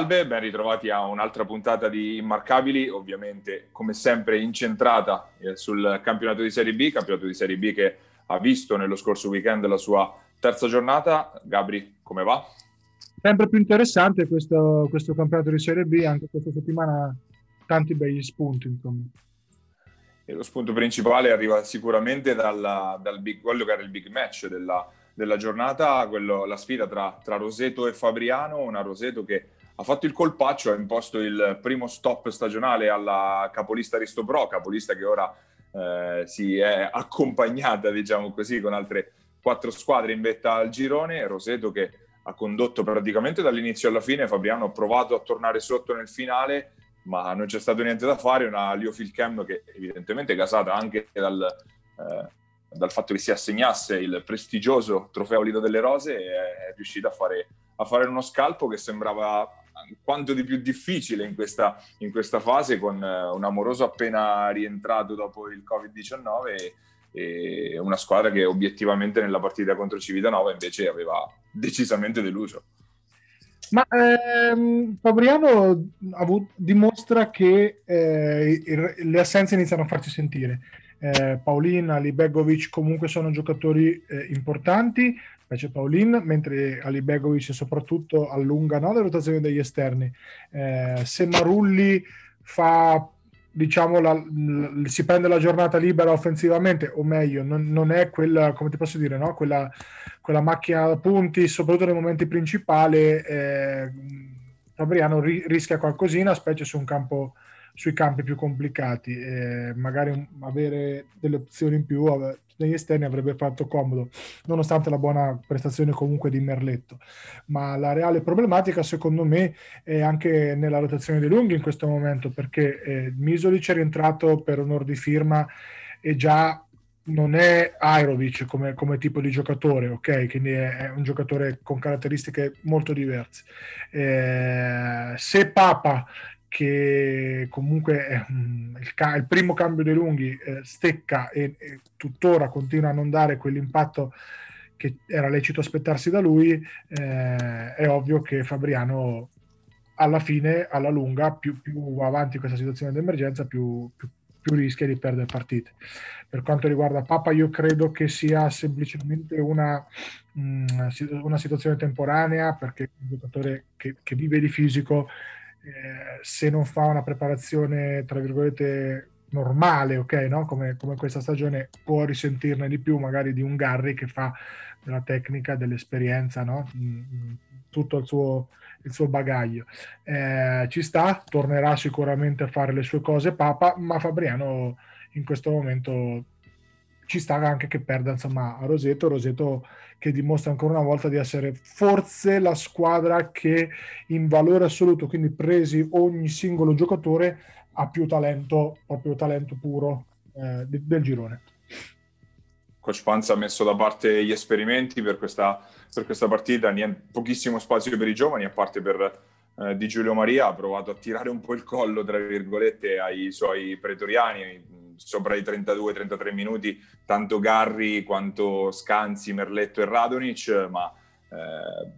Salve, ben ritrovati a un'altra puntata di Immarcabili, ovviamente come sempre incentrata eh, sul campionato di Serie B, campionato di Serie B che ha visto nello scorso weekend la sua terza giornata. Gabri, come va? Sempre più interessante questo, questo campionato di Serie B, anche questa settimana tanti bei spunti. Insomma. E lo spunto principale arriva sicuramente dal, dal big, quello che era il big match della, della giornata, quello, la sfida tra, tra Roseto e Fabriano, una Roseto che ha fatto il colpaccio, ha imposto il primo stop stagionale alla capolista Risto Pro, capolista che ora eh, si è accompagnata, diciamo così, con altre quattro squadre in vetta al girone. Roseto che ha condotto praticamente dall'inizio alla fine, Fabriano ha provato a tornare sotto nel finale, ma non c'è stato niente da fare, una Leo Filchem che evidentemente è gasata anche dal, eh, dal fatto che si assegnasse il prestigioso trofeo Lido delle Rose, è riuscita a fare, a fare uno scalpo che sembrava quanto di più difficile in questa, in questa fase con eh, un amoroso appena rientrato dopo il Covid-19 e, una squadra che obiettivamente nella partita contro Civitanova invece aveva decisamente deluso. Ma ehm, Fabriano dimostra che eh, le assenze iniziano a farsi sentire. Eh, Paulina, Libegovic comunque sono giocatori eh, importanti, invece Paulin, mentre Ali Begovic soprattutto allunga no, le rotazioni degli esterni. Eh, se Marulli fa diciamo la, l, si prende la giornata libera offensivamente o meglio non, non è quella come ti posso dire no? quella, quella, macchina da punti soprattutto nei momenti principali eh, Fabriano ri, rischia qualcosina specie su un campo sui campi più complicati eh, magari avere delle opzioni in più negli esterni avrebbe fatto comodo, nonostante la buona prestazione comunque di Merletto. Ma la reale problematica, secondo me, è anche nella rotazione dei lunghi in questo momento, perché eh, Misolic è rientrato per onor di firma e già non è Aerovic come, come, tipo di giocatore, ok? Quindi è, è, un giocatore con caratteristiche molto diverse. Eh, se Papa che comunque è il, ca- il, primo cambio dei lunghi eh, stecca e, e, tuttora continua a non dare quell'impatto che era lecito aspettarsi da lui, eh, è ovvio che Fabriano alla fine, alla lunga, più, più avanti questa situazione d'emergenza, più, più, più, rischia di perdere partite. Per quanto riguarda Papa, io credo che sia semplicemente una, mh, una situazione temporanea, perché è un giocatore che, che vive di fisico eh, se non fa una preparazione, tra virgolette, normale, ok, no? come, come, questa stagione, può risentirne di più magari di un Garry che fa della tecnica, dell'esperienza, no? Mm, mm, tutto il suo, il suo bagaglio. Eh, ci sta, tornerà sicuramente a fare le sue cose Papa, ma Fabriano in questo momento ci sta anche che perda insomma a Roseto, Roseto che dimostra ancora una volta di essere forse la squadra che in valore assoluto, quindi presi ogni singolo giocatore, ha più talento, proprio talento puro eh, del girone. Coach Panza ha messo da parte gli esperimenti per questa, per questa partita, niente, pochissimo spazio per i giovani, a parte per eh, Di Giulio Maria, ha provato a tirare un po' il collo, tra virgolette, ai suoi pretoriani, sopra i 32-33 minuti tanto Garri quanto Scanzi, Merletto e Radonic, ma eh,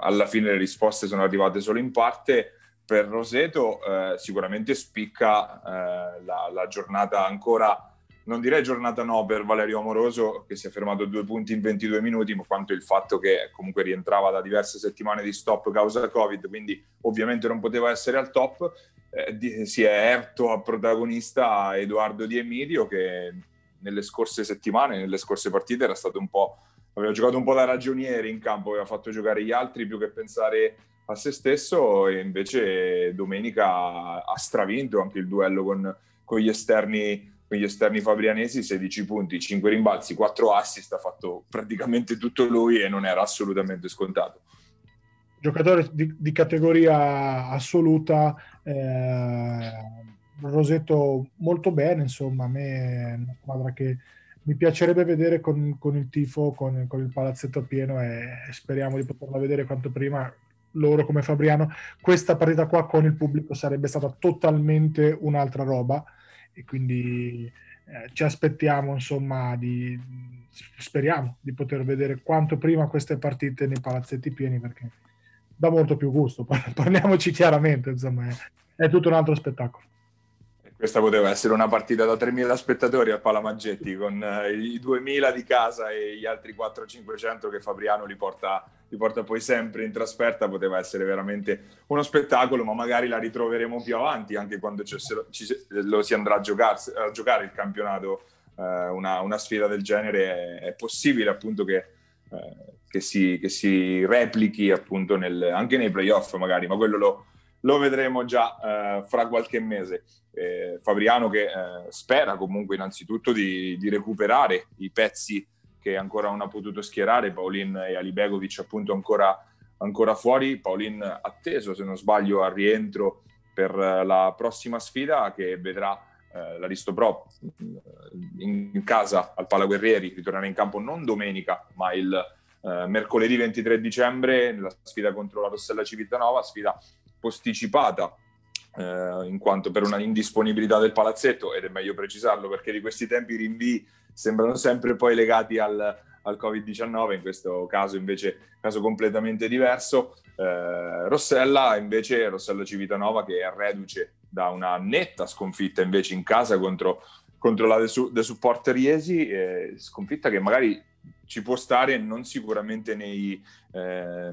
alla fine le risposte sono arrivate solo in parte. Per Roseto eh, sicuramente spicca eh, la, la, giornata ancora, non direi giornata no per Valerio Amoroso che si è fermato due punti in 22 minuti, ma quanto il fatto che comunque rientrava da diverse settimane di stop causa Covid, quindi ovviamente non poteva essere al top eh, si è erto a protagonista Edoardo Di Emidio che nelle scorse settimane, nelle scorse partite era stato un po' aveva giocato un po' da ragioniere in campo, aveva fatto giocare gli altri più che pensare a se stesso e invece domenica ha stravinto anche il duello con, con, gli, esterni, con gli esterni fabrianesi, 16 punti, 5 rimbalzi, 4 assist, ha fatto praticamente tutto lui e non era assolutamente scontato giocatore di, di categoria assoluta, eh, Rosetto molto bene, insomma, a me è una squadra che mi piacerebbe vedere con, con il tifo, con, con, il palazzetto pieno e speriamo di poterla vedere quanto prima loro come Fabriano. Questa partita qua con il pubblico sarebbe stata totalmente un'altra roba e quindi eh, ci aspettiamo, insomma, di, speriamo di poter vedere quanto prima queste partite nei palazzetti pieni perché dà molto più gusto, parliamoci chiaramente, insomma, è, è tutto un altro spettacolo. Questa poteva essere una partita da 3.000 spettatori al Palamaggetti con eh, i 2.000 di casa e gli altri 400-500 che Fabriano li porta, li porta, poi sempre in trasferta. Poteva essere veramente uno spettacolo, ma magari la ritroveremo più avanti anche quando ci, ci, lo si andrà a, giocarsi, a giocare il campionato. Eh, una, una, sfida del genere è, è possibile appunto che, eh, che, si, che, si, replichi appunto nel, anche nei playoff magari, ma quello lo, lo vedremo già eh, fra qualche mese. Eh, Fabriano che eh, spera comunque innanzitutto di, di, recuperare i pezzi che ancora non ha potuto schierare, Paulin e Alibegovic appunto ancora, ancora fuori, Paulin atteso se non sbaglio al rientro per la prossima sfida che vedrà eh, l'Aristo Pro in, in casa al Palaguerrieri, ritornerà in campo non domenica ma il eh, mercoledì 23 dicembre nella sfida contro la Rossella Civitanova, sfida posticipata eh, in quanto per una indisponibilità del palazzetto, ed è meglio precisarlo perché di questi tempi i rinvii sembrano sempre poi legati al, al Covid-19, in questo caso invece caso completamente diverso. Eh, Rossella invece, Rossella Civitanova che è reduce da una netta sconfitta invece in casa contro, contro la De, De Supporter Iesi, eh, sconfitta che magari ci può stare non sicuramente nei, eh,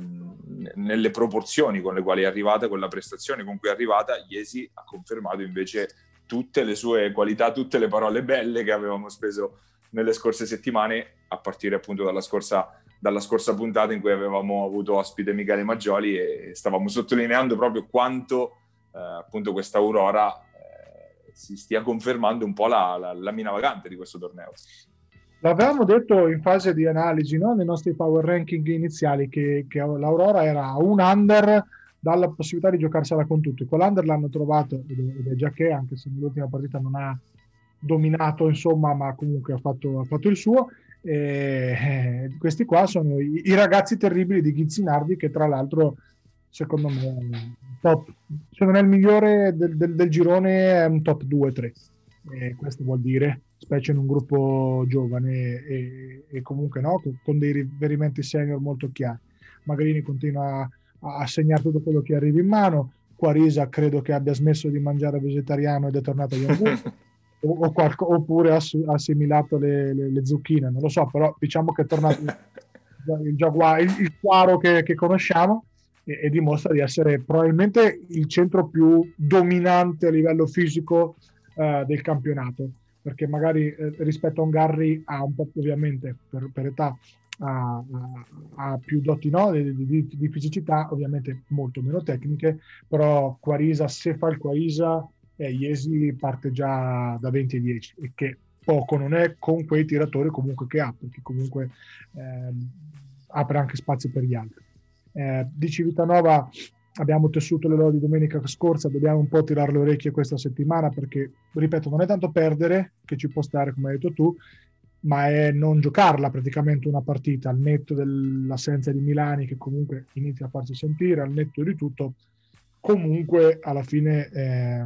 nelle proporzioni con le quali è arrivata, con la prestazione con cui è arrivata, Iesi ha confermato invece tutte le sue qualità, tutte le parole belle che avevamo speso nelle scorse settimane, a partire appunto dalla scorsa, dalla scorsa puntata in cui avevamo avuto ospite Michele Maggioli e stavamo sottolineando proprio quanto eh, appunto questa Aurora eh, si stia confermando un po' la, la, la mina vagante di questo torneo. L'avevamo detto in fase di analisi no? nei nostri power ranking iniziali che, che, l'Aurora era un under dalla possibilità di giocarsela con tutti. Quell'under l'hanno trovato ed è già che, anche se nell'ultima partita non ha dominato, insomma, ma comunque ha fatto, ha fatto il suo. E, eh, questi qua sono i, i, ragazzi terribili di Ghizzinardi che tra l'altro secondo me top, se non è il migliore del, del, del girone è un top 2-3 e questo vuol dire specie in un gruppo giovane e, e comunque no, con, con, dei riferimenti senior molto chiari. Magrini continua a, a segnare tutto quello che arriva in mano, Quarisa credo che abbia smesso di mangiare vegetariano ed è tornato agli hamburger, o, o qualco, oppure ha assimilato le, le, le, zucchine, non lo so, però diciamo che è tornato il, giaguaro, il, il quaro che, che conosciamo e, e, dimostra di essere probabilmente il centro più dominante a livello fisico uh, del campionato perché magari eh, rispetto a un Garry ha un po' ovviamente per, per età ha, ha, più doti no, di, di, di, fisicità, ovviamente molto meno tecniche, però Quarisa, se fa il Quarisa, eh, Iesi parte già da 20 e 10, e che poco non è con quei tiratori comunque che ha, perché comunque eh, apre anche spazio per gli altri. Eh, di Civitanova abbiamo tessuto le lodi domenica scorsa, dobbiamo un po' tirare le orecchie questa settimana perché, ripeto, non è tanto perdere che ci può stare, come hai detto tu, ma è non giocarla praticamente una partita al netto dell'assenza di Milani che comunque inizia a farsi sentire, al netto di tutto, comunque alla fine eh,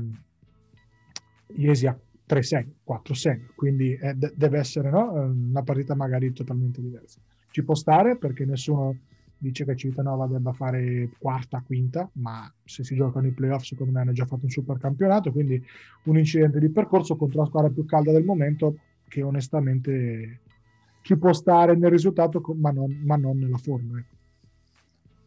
Iesi ha 3-6, 4-6, quindi eh, de- deve essere no? una partita magari totalmente diversa. Ci può stare perché nessuno dice che Civitanova debba fare quarta, quinta, ma se si giocano i playoff secondo me hanno già fatto un super campionato, quindi un incidente di percorso contro la squadra più calda del momento che onestamente ci può stare nel risultato ma non, ma non nella forma. Ecco.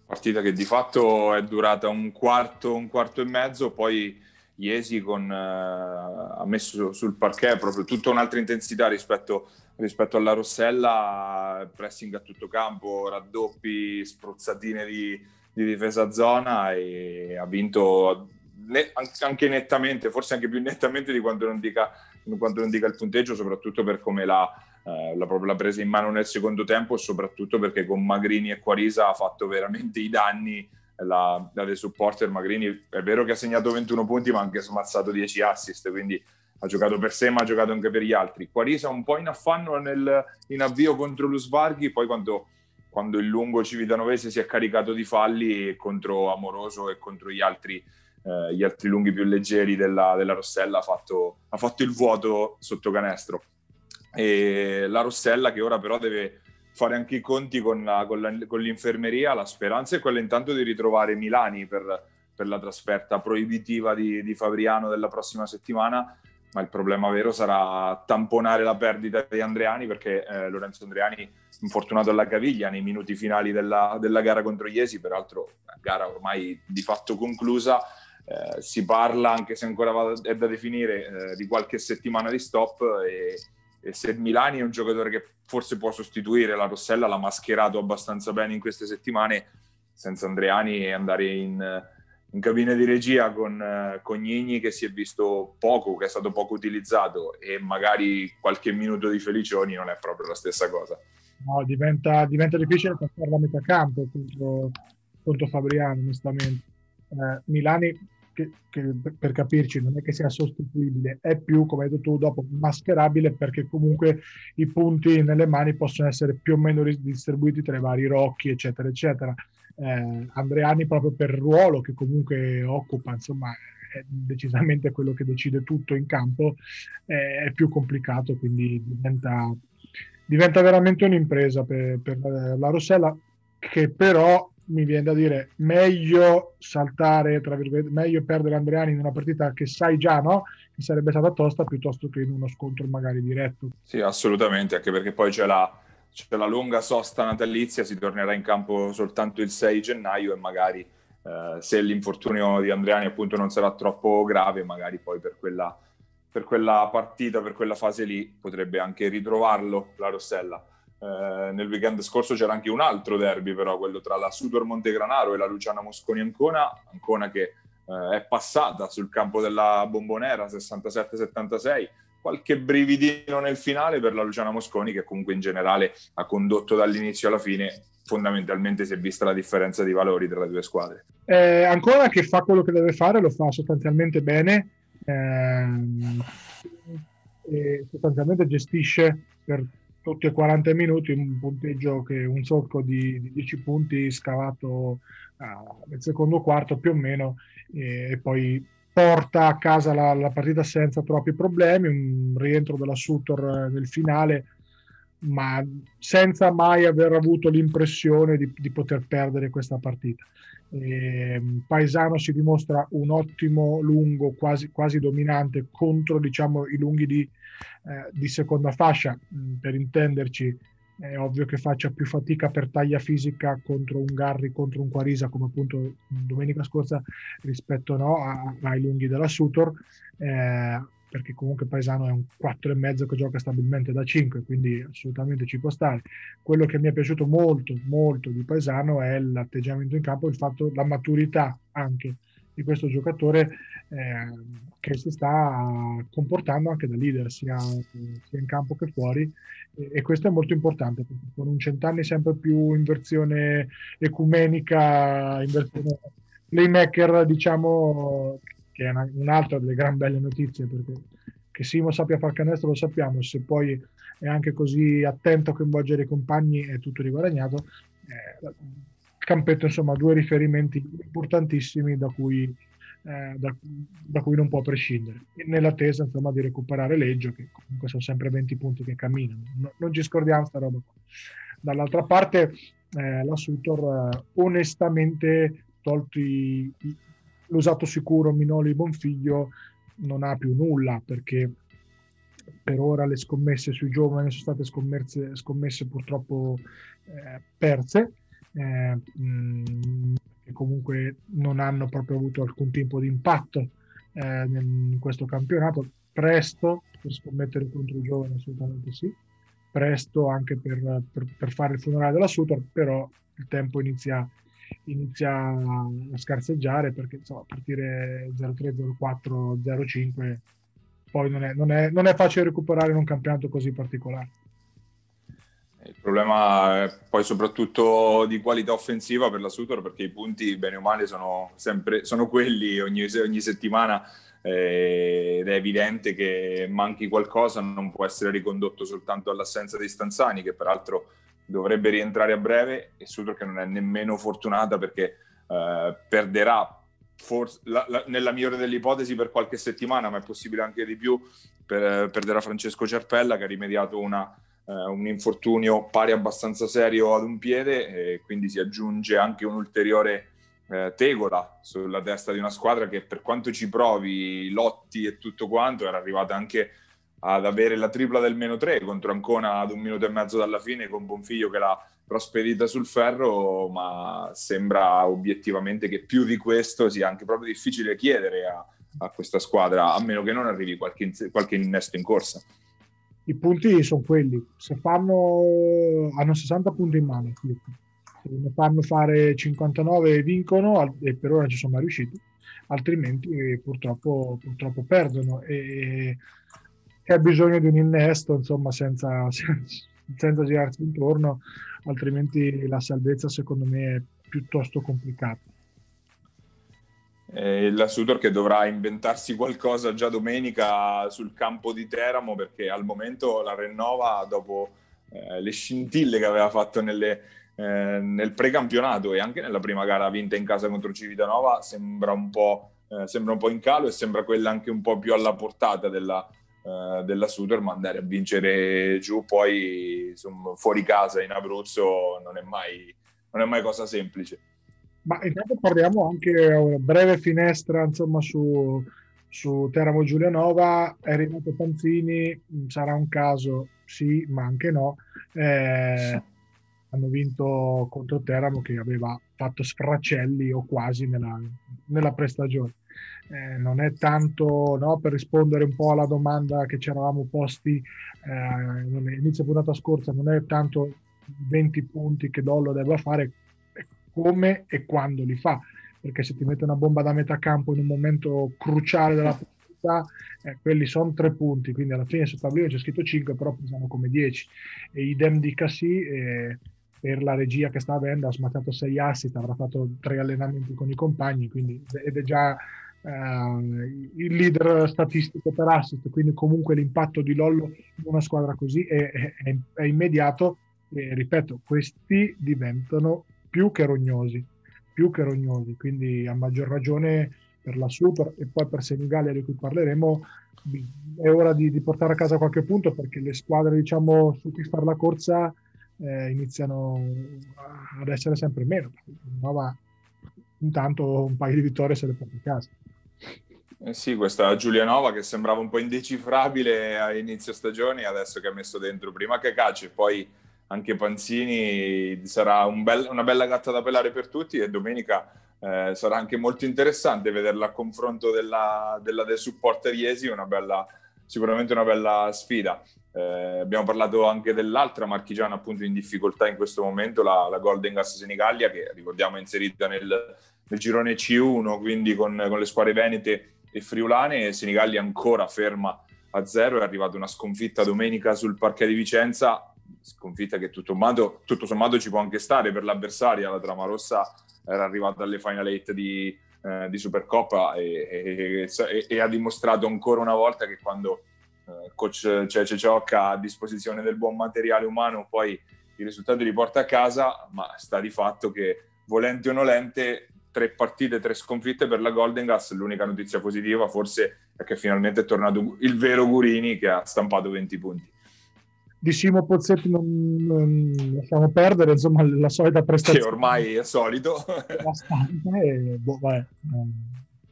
Partita che di fatto è durata un quarto, un quarto e mezzo, poi Iesi con, uh, ha messo sul parquet proprio tutta un'altra intensità rispetto, rispetto, alla Rossella, pressing a tutto campo, raddoppi, spruzzatine di, di difesa zona e ha vinto anche nettamente, forse anche più nettamente di quanto non dica, quanto non dica il punteggio, soprattutto per come l'ha, eh, l'ha, l'ha presa in mano nel secondo tempo e soprattutto perché con Magrini e Quarisa ha fatto veramente i danni la, la dei supporter Magrini è vero che ha segnato 21 punti ma ha anche smazzato 10 assist quindi ha giocato per sé ma ha giocato anche per gli altri. Quarisa un po' in affanno nel, in avvio contro lo Svarghi poi quando, quando, il lungo Civitanovese si è caricato di falli contro Amoroso e contro gli altri, eh, gli altri lunghi più leggeri della, della Rossella ha fatto, ha fatto il vuoto sotto canestro. E la Rossella che ora però deve fare anche i conti con, la, con, la, con, l'infermeria. La speranza è quella intanto di ritrovare Milani per, per la trasferta proibitiva di, di, Fabriano della prossima settimana, ma il problema vero sarà tamponare la perdita di Andreani perché eh, Lorenzo Andreani infortunato alla caviglia nei minuti finali della, della gara contro Iesi, peraltro gara ormai di fatto conclusa. Eh, si parla, anche se ancora è da definire, eh, di qualche settimana di stop e, e, se Milani è un giocatore che forse può sostituire la Rossella, l'ha mascherato abbastanza bene in queste settimane, senza Andreani andare in, in cabina di regia con, con Gnigni che si è visto poco, che è stato poco utilizzato e magari qualche minuto di Felicioni non è proprio la stessa cosa. No, diventa, diventa difficile passare la metà campo contro, contro Fabriano, onestamente. Eh, Milani, che, che, per capirci, non è che sia sostituibile, è più, come hai detto tu, dopo mascherabile perché comunque i punti nelle mani possono essere più o meno distribuiti tra i vari rocchi, eccetera, eccetera. Eh, Andreani proprio per il ruolo che comunque occupa, insomma, è decisamente quello che decide tutto in campo, eh, è più complicato, quindi diventa, diventa veramente un'impresa per, per la Rossella che però mi viene da dire meglio saltare, tra virgolette, meglio perdere Andreani in una partita che sai già, no? Che sarebbe stata tosta piuttosto che in uno scontro magari diretto. Sì, assolutamente, anche perché poi c'è la, c'è la lunga sosta natalizia, si tornerà in campo soltanto il 6 gennaio e magari eh, se l'infortunio di Andreani appunto non sarà troppo grave, magari poi per quella, per quella partita, per quella fase lì, potrebbe anche ritrovarlo la Rossella. Eh, nel weekend scorso c'era anche un altro derby, però quello tra la Sudor Montegranaro e la Luciana Mosconi Ancona, Ancona che eh, è passata sul campo della Bombonera 67-76. Qualche brividino nel finale per la Luciana Mosconi, che comunque in generale ha condotto dall'inizio alla fine. Fondamentalmente si è vista la differenza di valori tra le due squadre. Eh, Ancona che fa quello che deve fare, lo fa sostanzialmente bene. Ehm, sostanzialmente gestisce per tutti e 40 minuti un punteggio che un solco di, di 10 punti scavato uh, nel secondo quarto più o meno e, e poi porta a casa la, la, partita senza troppi problemi, un rientro della Sutor nel finale, ma senza mai aver avuto l'impressione di, di poter perdere questa partita. E, Paesano si dimostra un ottimo lungo, quasi, quasi dominante contro diciamo, i lunghi di eh, di seconda fascia, mm, per intenderci, è ovvio che faccia più fatica per taglia fisica contro un Garri, contro un Quarisa, come appunto domenica scorsa, rispetto no, a, ai lunghi della Sutor, eh, perché comunque Paesano è un 4,5 che gioca stabilmente da 5, quindi assolutamente ci può stare. Quello che mi è piaciuto molto, molto di Paesano è l'atteggiamento in campo, il fatto, la maturità anche di questo giocatore eh, che si sta comportando anche da leader sia, sia in campo che fuori e, e, questo è molto importante perché con un cent'anni sempre più in versione ecumenica, in versione playmaker diciamo che è una, un'altra delle gran belle notizie perché che Simo sappia far canestro lo sappiamo, se poi è anche così attento a coinvolgere i compagni è tutto riguadagnato. Eh, Campetto, insomma, due riferimenti importantissimi da cui, eh, da, da cui non può prescindere. Nell'attesa, insomma, di recuperare Leggio, che comunque sono sempre 20 punti che camminano. No, non ci scordiamo sta roba qua. Dall'altra parte, eh, la Sutor, eh, onestamente, tolti l'usato sicuro Minoli Bonfiglio, non ha più nulla perché per ora le scommesse sui giovani sono state scommesse, scommesse purtroppo eh, perse eh, mh, che comunque non hanno proprio avuto alcun tipo di impatto eh, in questo campionato. Presto per scommettere contro i giovani, assolutamente sì. Presto anche per, per, per fare il funerale della Sutor, però il tempo inizia, inizia a scarseggiare perché insomma, partire 03, 04, 05 poi non è, non, è, non è facile recuperare in un campionato così particolare. Il problema è poi soprattutto di qualità offensiva per la Sutor perché i punti, bene o male, sono sempre sono quelli ogni, ogni settimana eh, ed è evidente che manchi qualcosa, non può essere ricondotto soltanto all'assenza di Stanzani che peraltro dovrebbe rientrare a breve e Sutor che non è nemmeno fortunata perché eh, perderà forse, la, la, nella migliore delle ipotesi per qualche settimana, ma è possibile anche di più, per, perderà Francesco Cerpella che ha rimediato una eh, un infortunio pari abbastanza serio ad un piede e quindi si aggiunge anche un'ulteriore eh, tegola sulla testa di una squadra che per quanto ci provi, lotti e tutto quanto, era arrivata anche ad avere la tripla del meno 3 contro Ancona ad un minuto e mezzo dalla fine con Bonfiglio che l'ha prospedita sul ferro, ma sembra obiettivamente che più di questo sia anche proprio difficile chiedere a, a questa squadra, a meno che non arrivi qualche, qualche innesto in corsa. I punti sono quelli, se fanno hanno 60 punti in mano, se ne fanno fare 59 vincono e per ora ci sono mai riusciti, altrimenti purtroppo, purtroppo perdono. E, e ha bisogno di un innesto insomma senza, senza girarsi intorno, altrimenti la salvezza secondo me è piuttosto complicata. Eh, la Sutor che dovrà inventarsi qualcosa già domenica sul campo di Teramo perché al momento la rinnova dopo eh, le scintille che aveva fatto nelle, eh, nel precampionato e anche nella prima gara vinta in casa contro Civitanova sembra un po', eh, sembra un po in calo e sembra quella anche un po' più alla portata della, eh, della Sutor, ma andare a vincere giù poi insomma, fuori casa in Abruzzo non è mai, non è mai cosa semplice. Ma intanto parliamo anche una breve finestra insomma, su, su Teramo Giulianova. È arrivato Panzini, sarà un caso, sì, ma anche no. Eh, hanno vinto contro Teramo che aveva fatto sfracelli o quasi nella, nella prestagione. Eh, non è tanto no, per rispondere un po' alla domanda che ci eravamo posti eh, inizio puntata scorsa, non è tanto 20 punti che Dollo debba fare, come e quando li fa, perché se ti mette una bomba da metà campo in un momento cruciale della partita, eh, quelli sono tre punti, quindi alla fine sul tavolino c'è scritto 5, però pesano come 10. E idem di Cassi, eh, per la regia che sta avendo, ha smattato 6 assist, avrà fatto tre allenamenti con i compagni, quindi, ed è già Uh, il leader statistico per assist, quindi comunque l'impatto di Lollo in una squadra così è, è, è immediato. E ripeto, questi diventano più che rognosi, più che rognosi, quindi a maggior ragione per la Super e poi per Senigallia di cui parleremo è ora di, di, portare a casa qualche punto perché le squadre diciamo su cui fare la corsa eh, iniziano ad essere sempre meno intanto un paio di vittorie se le porta a casa eh sì, questa Giulianova che sembrava un po' indecifrabile a inizio stagione, adesso che ha messo dentro prima che Caci e poi anche Panzini sarà un bel, una bella gatta da pelare per tutti e domenica eh, sarà anche molto interessante vederla a confronto della, della del supporter Iesi, una bella, sicuramente una bella sfida. Eh, abbiamo parlato anche dell'altra marchigiana appunto in difficoltà in questo momento, la, la Golden Gas Senigallia, che ricordiamo è inserita nel, nel girone C1, quindi con, con, le squadre venete e friulane, e Senigallia ancora ferma a zero, è arrivata una sconfitta domenica sul parquet di Vicenza, sconfitta che tutto sommato, tutto sommato ci può anche stare per l'avversaria, la Trama Rossa era arrivata alle final eight di, eh, di Supercoppa e, e, e, e, ha dimostrato ancora una volta che quando eh, coach Cece Ciocca ha a disposizione del buon materiale umano poi i risultati li porta a casa, ma sta di fatto che volente o nolente tre partite, tre sconfitte per la Golden Gas, l'unica notizia positiva forse è che finalmente è tornato il vero Gurini che ha stampato 20 punti di Simo Pozzetti non, non, lasciamo perdere, insomma, la solita prestazione. Che ormai è solito. e, boh, vabbè,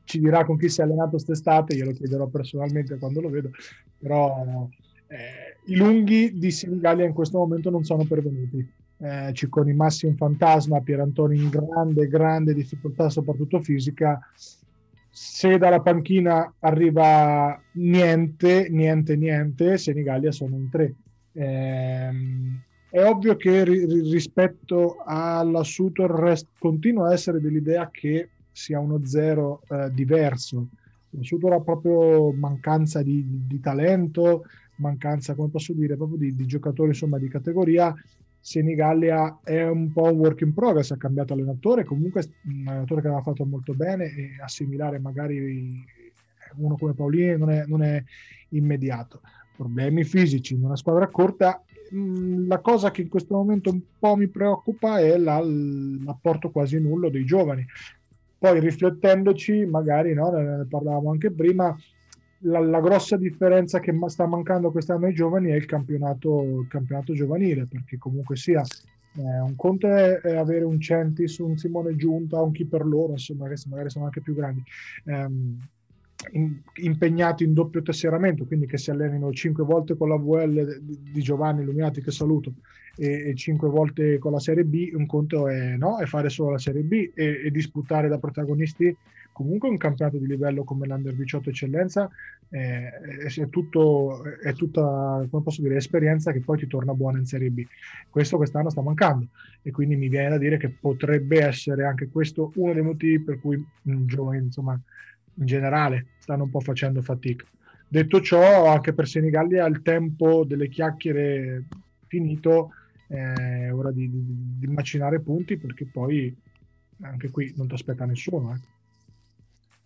ci dirà con chi si è allenato quest'estate, glielo chiederò personalmente quando lo vedo, però eh, i lunghi di Senigallia in questo momento non sono pervenuti. Eh, Cicconi Massi un fantasma, Pierantoni in grande, grande difficoltà, soprattutto fisica. Se dalla panchina arriva niente, niente, niente, Senigallia sono in tre eh, è ovvio che ri- rispetto alla Sutor rest- continua a essere dell'idea che sia uno zero eh, diverso. La Sutor ha proprio mancanza di, di, talento, mancanza, come posso dire, proprio di, di giocatori insomma, di categoria. Senigallia è un po' un work in progress, ha cambiato allenatore, comunque un allenatore che aveva fatto molto bene e assimilare magari uno come Paolini non è, non è immediato problemi fisici in una squadra corta. Mm, la cosa che in questo momento un po' mi preoccupa è la, l'apporto quasi nullo dei giovani. Poi riflettendoci, magari no, ne parlavamo anche prima, la, la, grossa differenza che sta mancando quest'anno ai giovani è il campionato, il campionato giovanile, perché comunque sia eh, un conto è, è, avere un Centis, un Simone Giunta, un chi per loro, insomma, che magari sono anche più grandi, ehm, in, impegnati in doppio tesseramento, quindi che si allenino cinque volte con la VL di, di Giovanni Illuminati, che saluto, e, e, cinque volte con la Serie B, un conto è, no, è fare solo la Serie B e, e disputare da protagonisti comunque un campionato di livello come l'Under 18 Eccellenza eh, è, tutto, è tutta, come posso dire, esperienza che poi ti torna buona in Serie B. Questo quest'anno sta mancando e quindi mi viene da dire che potrebbe essere anche questo uno dei motivi per cui i giovani, insomma, in generale stanno un po' facendo fatica. Detto ciò, anche per Senigallia il tempo delle chiacchiere finito, è ora di, di, di macinare punti perché poi anche qui non ti aspetta nessuno. Eh.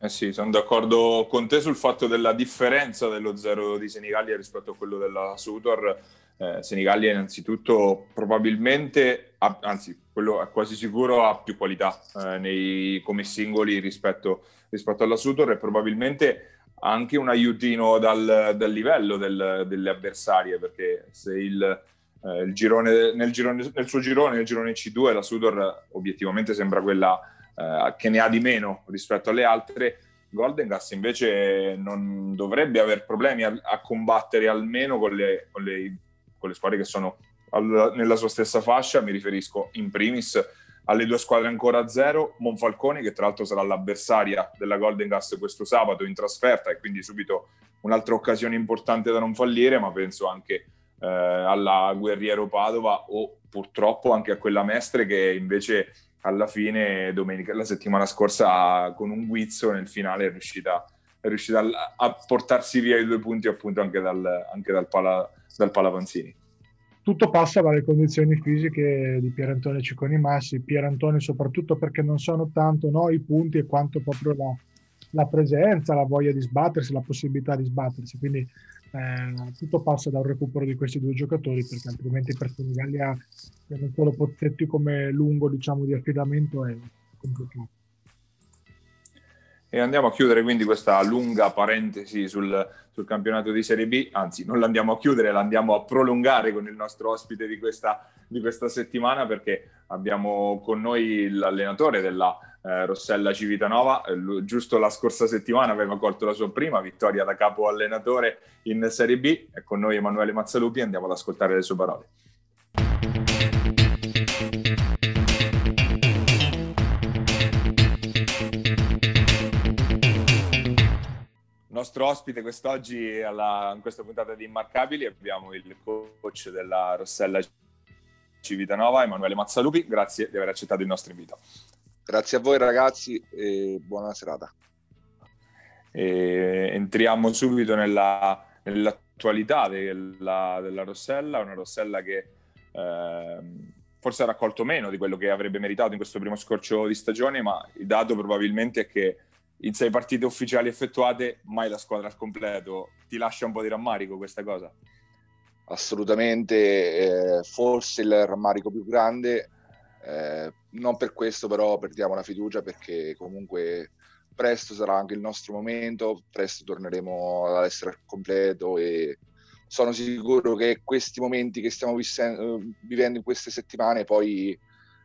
Eh sì, sono d'accordo con te sul fatto della differenza dello zero di Senigallia rispetto a quello della Sutor. Eh, Senigallia innanzitutto probabilmente, ha, anzi quello è quasi sicuro, ha più qualità eh, nei, come singoli rispetto, rispetto, alla Sutor e probabilmente anche un aiutino dal, dal livello del, delle avversarie perché se il, eh, il girone, nel, girone, nel suo girone, nel girone C2 la Sutor obiettivamente sembra quella eh, che ne ha di meno rispetto alle altre, Golden Gas invece non dovrebbe avere problemi a, a combattere almeno con le, con, le, con le, squadre che sono al, nella sua stessa fascia, mi riferisco in primis alle due squadre ancora a zero, Monfalcone che tra l'altro sarà l'avversaria della Golden Gas questo sabato in trasferta e quindi subito un'altra occasione importante da non fallire, ma penso anche eh, alla Guerriero Padova o purtroppo anche a quella Mestre che invece alla fine, domenica, la settimana scorsa, con un guizzo nel finale è riuscita, è riuscita a portarsi via i due punti appunto anche dal, anche dal, pala, dal Palavanzini. Tutto passa dalle condizioni fisiche di Pierantone Cicconi Massi, Pierantone soprattutto perché non sono tanto no, i punti e quanto proprio la, la presenza, la voglia di sbattersi, la possibilità di sbattersi. Quindi eh, tutto passa da un recupero di questi due giocatori perché altrimenti per Senigallia non solo Pozzetti come lungo diciamo, di affidamento è complicato. E andiamo a chiudere quindi questa lunga parentesi sul, sul, campionato di Serie B, anzi non l'andiamo a chiudere, l'andiamo a prolungare con il nostro ospite di questa, di questa settimana perché abbiamo con noi l'allenatore della eh, Rossella Civitanova, eh, giusto la scorsa settimana aveva colto la sua prima vittoria da capo allenatore in Serie B, è con noi Emanuele Mazzalupi, andiamo ad ascoltare le sue parole. Il nostro ospite quest'oggi alla, in questa puntata di Immarcabili abbiamo il coach della Rossella Civitanova, Emanuele Mazzalupi, grazie di aver accettato il nostro invito. Grazie a voi ragazzi e buona serata. E entriamo subito nella, nell'attualità della, della, Rossella, una Rossella che eh, forse ha raccolto meno di quello che avrebbe meritato in questo primo scorcio di stagione, ma il dato probabilmente è che in sei partite ufficiali effettuate mai la squadra al completo. Ti lascia un po' di rammarico questa cosa? Assolutamente, eh, forse il rammarico più grande eh, non per questo però perdiamo la fiducia perché comunque presto sarà anche il nostro momento, presto torneremo ad essere al completo e sono sicuro che questi momenti che stiamo vivendo in queste settimane poi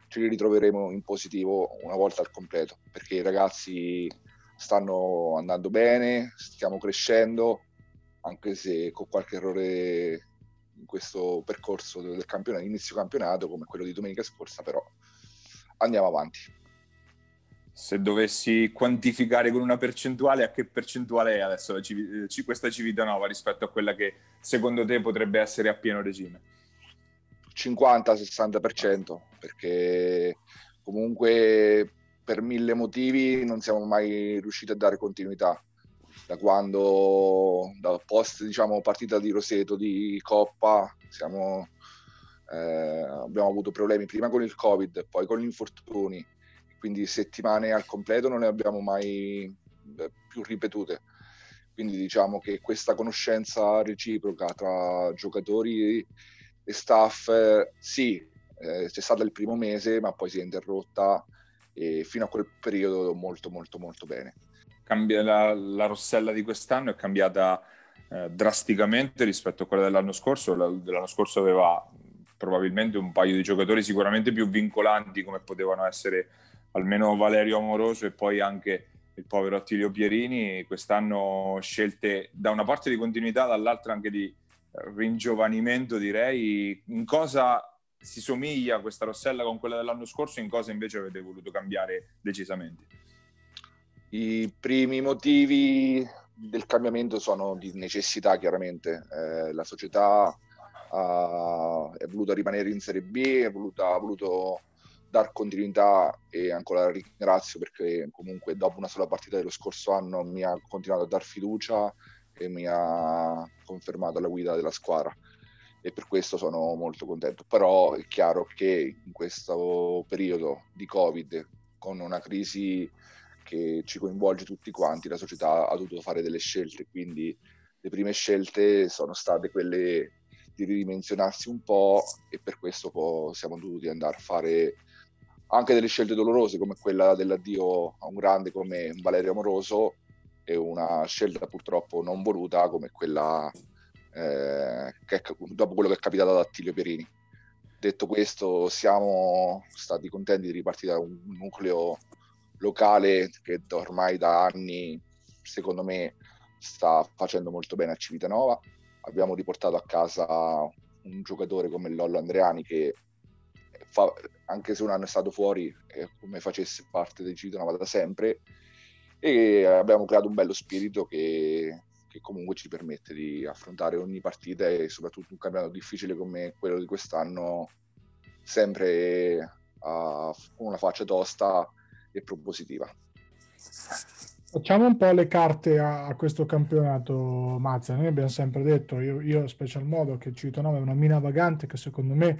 ce li ritroveremo in positivo una volta al completo perché i ragazzi stanno andando bene, stiamo crescendo anche se con qualche errore questo percorso del campionato, inizio campionato come quello di domenica scorsa, però andiamo avanti. Se dovessi quantificare con una percentuale, a che percentuale è adesso la Civ- questa Civitanova rispetto a quella che secondo te potrebbe essere a pieno regime? 50-60%, perché comunque per mille motivi non siamo mai riusciti a dare continuità da quando, da post diciamo, partita di Roseto di Coppa, siamo, eh, abbiamo avuto problemi prima con il Covid, poi con gli infortuni, quindi settimane al completo non le abbiamo mai eh, più ripetute. Quindi diciamo che questa conoscenza reciproca tra giocatori e staff, sì, eh, c'è stata il primo mese, ma poi si è interrotta e fino a quel periodo molto molto molto bene cambia, la, la, Rossella di quest'anno è cambiata eh, drasticamente rispetto a quella dell'anno scorso. La, l'anno scorso aveva probabilmente un paio di giocatori sicuramente più vincolanti come potevano essere almeno Valerio Amoroso e poi anche il povero Attilio Pierini. Quest'anno scelte da una parte di continuità, dall'altra anche di ringiovanimento direi. In cosa si somiglia questa Rossella con quella dell'anno scorso, in cosa invece avete voluto cambiare decisamente? I primi motivi del cambiamento sono di necessità, chiaramente. Eh, la società ha, è voluta rimanere in Serie B, è voluta, ha voluto dar continuità e ancora ringrazio perché comunque dopo una sola partita dello scorso anno mi ha continuato a dar fiducia e mi ha confermato la guida della squadra e per questo sono molto contento. Però è chiaro che in questo periodo di Covid, con una crisi che ci coinvolge tutti quanti, la società ha dovuto fare delle scelte, quindi le prime scelte sono state quelle di ridimensionarsi un po' e per questo siamo dovuti andare a fare anche delle scelte dolorose come quella dell'addio a un grande come Valerio Amoroso e una scelta purtroppo non voluta come quella eh, che, dopo quello che è capitato ad Attilio Pierini. Detto questo, siamo stati contenti di ripartire da un nucleo locale che ormai da anni, secondo me, sta facendo molto bene a Civitanova. Abbiamo riportato a casa un giocatore come Lollo Andreani che fa, anche se un anno è stato fuori, è come facesse parte del Civitanova da sempre e abbiamo creato un bello spirito che che comunque ci permette di affrontare ogni partita e soprattutto un campionato difficile come quello di quest'anno sempre con una faccia tosta e propositiva. Facciamo un po' le carte a, a questo campionato, Mazza. Noi abbiamo sempre detto, io, io special modo, che Civitanova è una mina vagante che secondo me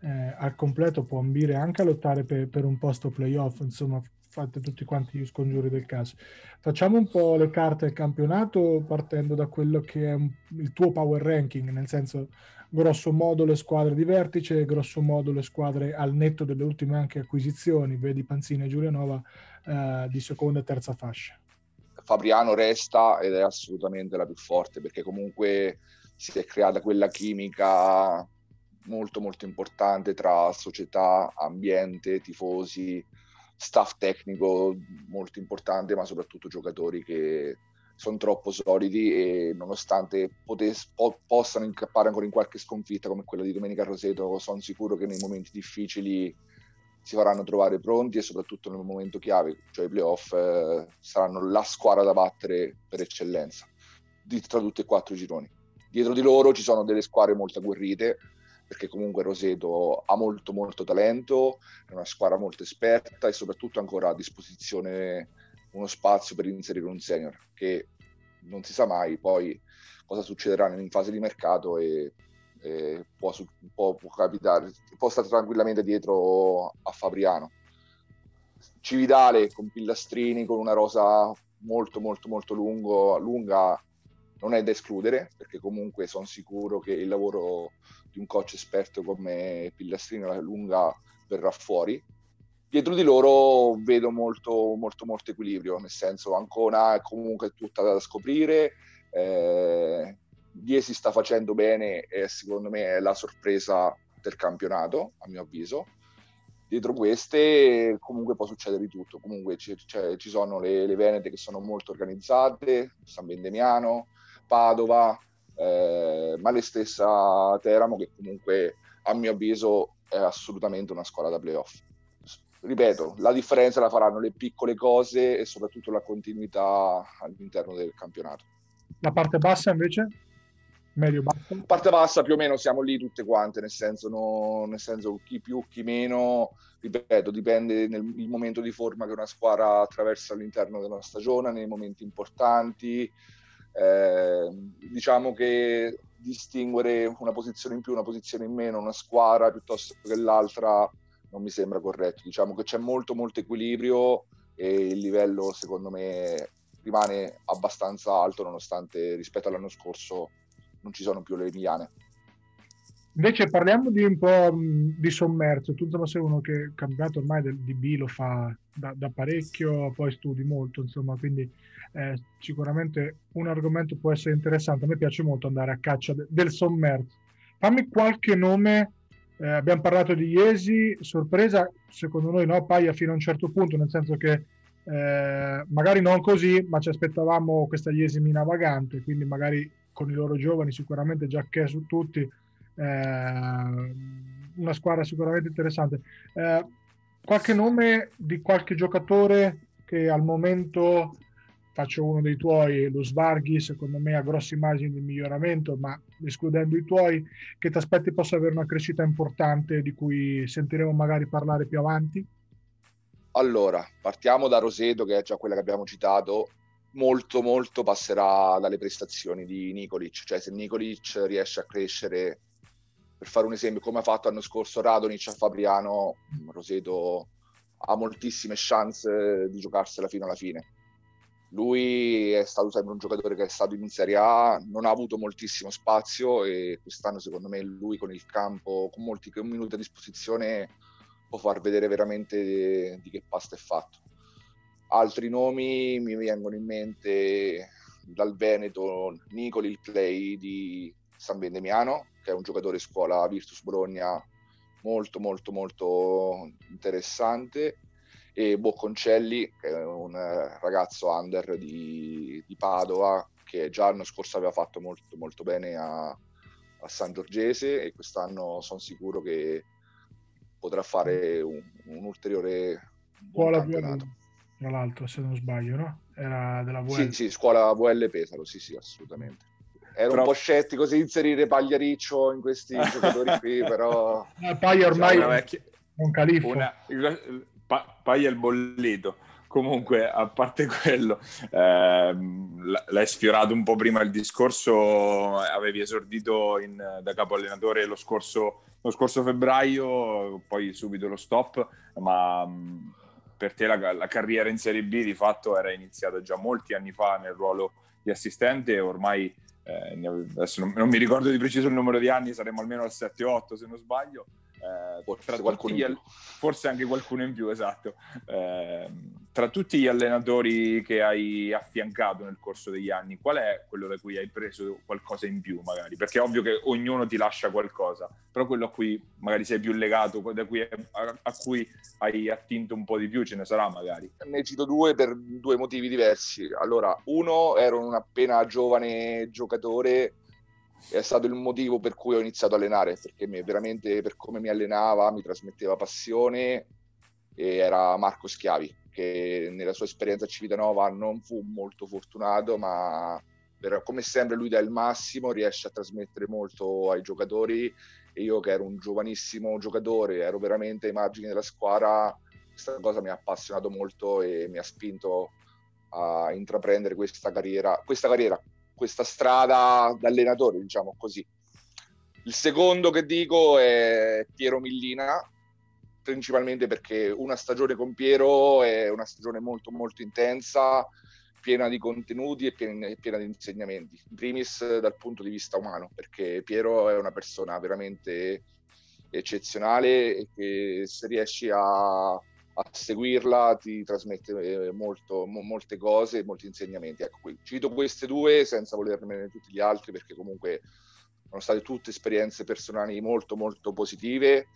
eh, al completo può ambire anche a lottare per, per un posto playoff. Insomma, fate tutti quanti gli scongiuri del caso. Facciamo un po' le carte del campionato partendo da quello che è il tuo power ranking, nel senso grosso modo le squadre di vertice, grosso modo le squadre al netto delle ultime anche acquisizioni, vedi Panzini e Giulianova eh, di seconda e terza fascia. Fabriano resta ed è assolutamente la più forte perché comunque si è creata quella chimica molto molto importante tra società, ambiente, tifosi, staff tecnico molto importante, ma soprattutto giocatori che sono troppo solidi e nonostante potes- po- possano incappare ancora in qualche sconfitta come quella di Domenica Roseto, sono sicuro che nei momenti difficili si faranno trovare pronti e soprattutto nel momento chiave, cioè i playoff, eh, saranno la squadra da battere per eccellenza di, tra tutti e quattro i gironi. Dietro di loro ci sono delle squadre molto agguerrite, perché comunque Roseto ha molto molto talento, è una squadra molto esperta e soprattutto ancora a disposizione uno spazio per inserire un senior che non si sa mai poi cosa succederà in fase di mercato e, e può, può, può, capitare, può stare tranquillamente dietro a Fabriano. Cividale con Pillastrini, con una rosa molto molto molto lungo, lunga, non è da escludere perché comunque sono sicuro che il lavoro di un coach esperto come Pillastrino alla lunga verrà fuori. Dietro di loro vedo molto, molto, molto equilibrio, nel senso Ancona è comunque tutta da scoprire, eh, Diesi sta facendo bene e secondo me è la sorpresa del campionato, a mio avviso. Dietro queste comunque può succedere di tutto, comunque c- c- ci sono le, le, Venete che sono molto organizzate, San Bendemiano, Padova, eh, ma le stessa Teramo che comunque a mio avviso è assolutamente una squadra da playoff. Ripeto, la differenza la faranno le piccole cose e soprattutto la continuità all'interno del campionato. La parte bassa invece? Medio bassa? La parte bassa più o meno siamo lì tutte quante, nel senso, no, nel senso chi più, chi meno, ripeto, dipende nel momento di forma che una squadra attraversa all'interno della stagione, nei momenti importanti, eh, diciamo che distinguere una posizione in più, una posizione in meno, una squadra piuttosto che l'altra non mi sembra corretto. Diciamo che c'è molto molto equilibrio e il livello secondo me rimane abbastanza alto nonostante rispetto all'anno scorso non ci sono più le emiliane. Invece parliamo di un po' di sommerso. Tu non sei uno che il campionato ormai del, di B lo fa da, da, parecchio, poi studi molto, insomma, quindi eh, sicuramente un argomento può essere interessante. A me piace molto andare a caccia de, del sommerso. Fammi qualche nome. Eh, abbiamo parlato di Iesi, sorpresa, secondo noi no, Paia fino a un certo punto, nel senso che eh, magari non così, ma ci aspettavamo questa Iesi mina vagante, quindi magari con i loro giovani sicuramente già che su tutti eh, una squadra sicuramente interessante. Eh, qualche nome di qualche giocatore che al momento faccio uno dei tuoi, lo Svarghi, secondo me ha grosse immagini di miglioramento, ma escludendo i tuoi, che ti aspetti possa avere una crescita importante di cui sentiremo magari parlare più avanti? Allora, partiamo da Roseto, che è già quella che abbiamo citato. Molto, molto passerà dalle prestazioni di Nikolic. Cioè, se Nikolic riesce a crescere per fare un esempio, come ha fatto l'anno scorso Radonic a Fabriano, Roseto ha moltissime chance di giocarsela fino alla fine. Lui è stato sempre un giocatore che è stato in Serie A, non ha avuto moltissimo spazio e quest'anno secondo me lui con il campo, con molti minuti a disposizione, può far vedere veramente di, di che pasta è fatto. Altri nomi mi vengono in mente dal Veneto, Nicoli, il play di San Vendemiano, che è un giocatore scuola Virtus Bologna molto molto molto interessante e Bocconcelli che è un ragazzo under di, di Padova che già l'anno scorso aveva fatto molto molto bene a, a San Giorgese e quest'anno sono sicuro che potrà fare un, un ulteriore buon campionato. Tra l'altro, se non sbaglio, no? Era della VL. Sì, sì, scuola VL Pesaro, sì, sì, assolutamente. Ero però... un po' scettico se inserire Pagliariccio in questi giocatori qui, però... Eh, Paglia ormai è un califfo. Una... Pa- Paglia il bollito. Comunque, a parte quello, ehm, l'hai sfiorato un po' prima il discorso, avevi esordito in, da capo allenatore lo scorso, lo scorso febbraio, poi subito lo stop, ma per te la, la, carriera in Serie B di fatto era iniziata già molti anni fa nel ruolo di assistente ormai eh, adesso non, non, mi ricordo di preciso il numero di anni, saremo almeno al 7-8 se non sbaglio. Eh, forse, gli, forse, anche qualcuno in più, esatto. Eh, tra tutti gli allenatori che hai affiancato nel corso degli anni, qual è quello da cui hai preso qualcosa in più, magari? Perché è ovvio che ognuno ti lascia qualcosa, però quello a cui magari sei più legato, cui, a, a, cui hai attinto un po' di più, ce ne sarà magari. Ne cito due per due motivi diversi. Allora, uno, ero un appena giovane giocatore è stato il motivo per cui ho iniziato a allenare, perché mi, veramente per come mi allenava mi trasmetteva passione e era Marco Schiavi, che nella sua esperienza a Civitanova non fu molto fortunato, ma per, come sempre lui dà il massimo, riesce a trasmettere molto ai giocatori. E io che ero un giovanissimo giocatore, ero veramente ai margini della squadra, questa cosa mi ha appassionato molto e mi ha spinto a intraprendere questa carriera, questa carriera questa strada da allenatore, diciamo così. Il secondo che dico è Piero Millina, principalmente perché una stagione con Piero è una stagione molto molto intensa, piena di contenuti e piena, piena di insegnamenti. In primis dal punto di vista umano, perché Piero è una persona veramente eccezionale e che se riesci a a seguirla ti trasmette eh, molto, mo, molte cose, molti insegnamenti. Ecco, qui, cito queste due senza volermene tutti gli altri perché comunque sono state tutte esperienze personali molto molto positive,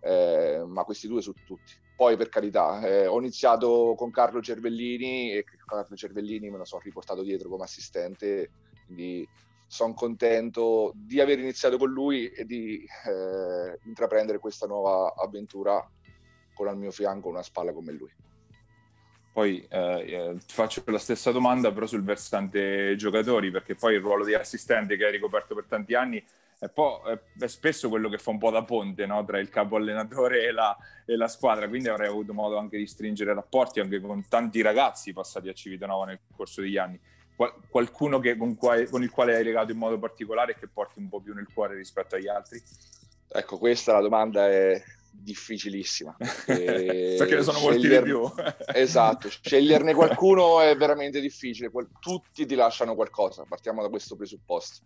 eh, ma questi due su tutti. Poi per carità, eh, ho iniziato con Carlo Cervellini e Carlo Cervellini me lo sono riportato dietro come assistente, quindi sono contento di aver iniziato con lui e di eh, intraprendere questa nuova avventura con al mio fianco una spalla come lui. Poi eh, eh, ti faccio la stessa domanda, però sul versante giocatori, perché poi il ruolo di assistente che hai ricoperto per tanti anni è, è spesso quello che fa un po' da ponte no? tra il capo allenatore e la, e la, squadra, quindi avrei avuto modo anche di stringere rapporti anche con tanti ragazzi passati a Civitanova nel corso degli anni. Qual- qualcuno che, con, quale, con il quale hai legato in modo particolare e che porti un po' più nel cuore rispetto agli altri? Ecco, questa la domanda è, difficilissima. Perché, perché ne sono molti di più. esatto, sceglierne qualcuno è veramente difficile, tutti ti lasciano qualcosa, partiamo da questo presupposto.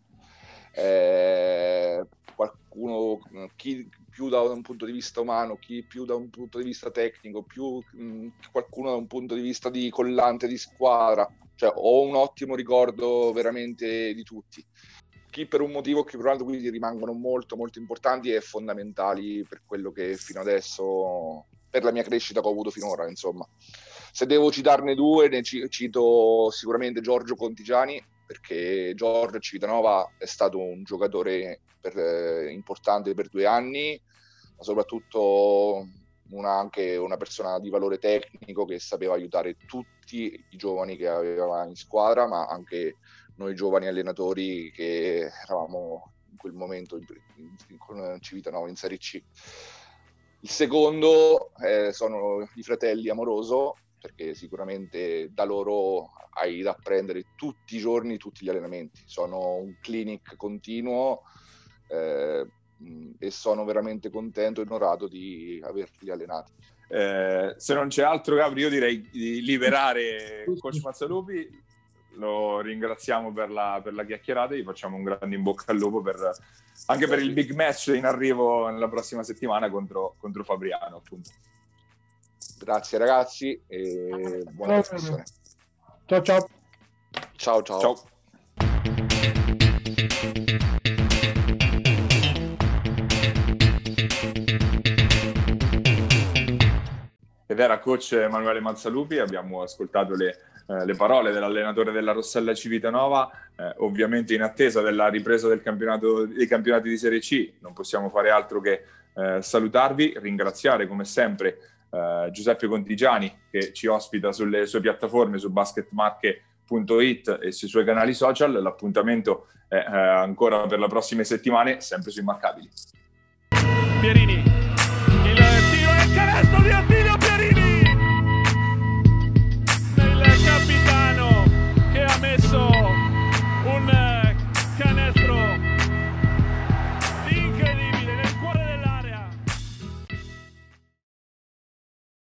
eh, qualcuno, chi più da un punto di vista umano, chi più da un punto di vista tecnico, più mh, qualcuno da un punto di vista di collante di squadra. Cioè, ho un ottimo ricordo veramente di tutti. Chi per un motivo, chi per un altro, quindi rimangono molto, molto importanti e fondamentali per quello che fino adesso, per la mia crescita che ho avuto finora, insomma. Se devo citarne due, ne cito sicuramente Giorgio Contigiani, perché Giorgio Civitanova è stato un giocatore per, eh, importante per due anni, ma soprattutto una, anche una persona di valore tecnico che sapeva aiutare tutti i giovani che aveva in squadra, ma anche noi giovani allenatori che eravamo in quel momento in, in, con Civitanova in Serie C. Il secondo eh, sono i fratelli Amoroso, perché sicuramente da loro hai da apprendere tutti i giorni tutti gli allenamenti. Sono un clinic continuo eh, e sono veramente contento e onorato di averli allenati. Eh, se non c'è altro, Gabri, io direi di liberare Coach Mazzalupi. Lo ringraziamo per la, per la chiacchierata e gli facciamo un grande in bocca al lupo per, anche per il big match in arrivo nella prossima settimana contro, contro Fabriano. Appunto. Grazie ragazzi e buona trasmissione. Ciao ciao. Ciao ciao. ciao. Ed era coach Emanuele Mazzalupi, abbiamo ascoltato le, eh, le parole dell'allenatore della Rossella Civitanova, eh, ovviamente in attesa della ripresa del campionato, dei campionati di Serie C, non possiamo fare altro che eh, salutarvi, ringraziare come sempre eh, Giuseppe Contigiani che ci ospita sulle sue piattaforme su basketmarche.it e sui suoi canali social. L'appuntamento è eh, ancora per le prossime settimane, sempre su Immarcabili. Pierini, il tiro il canestro di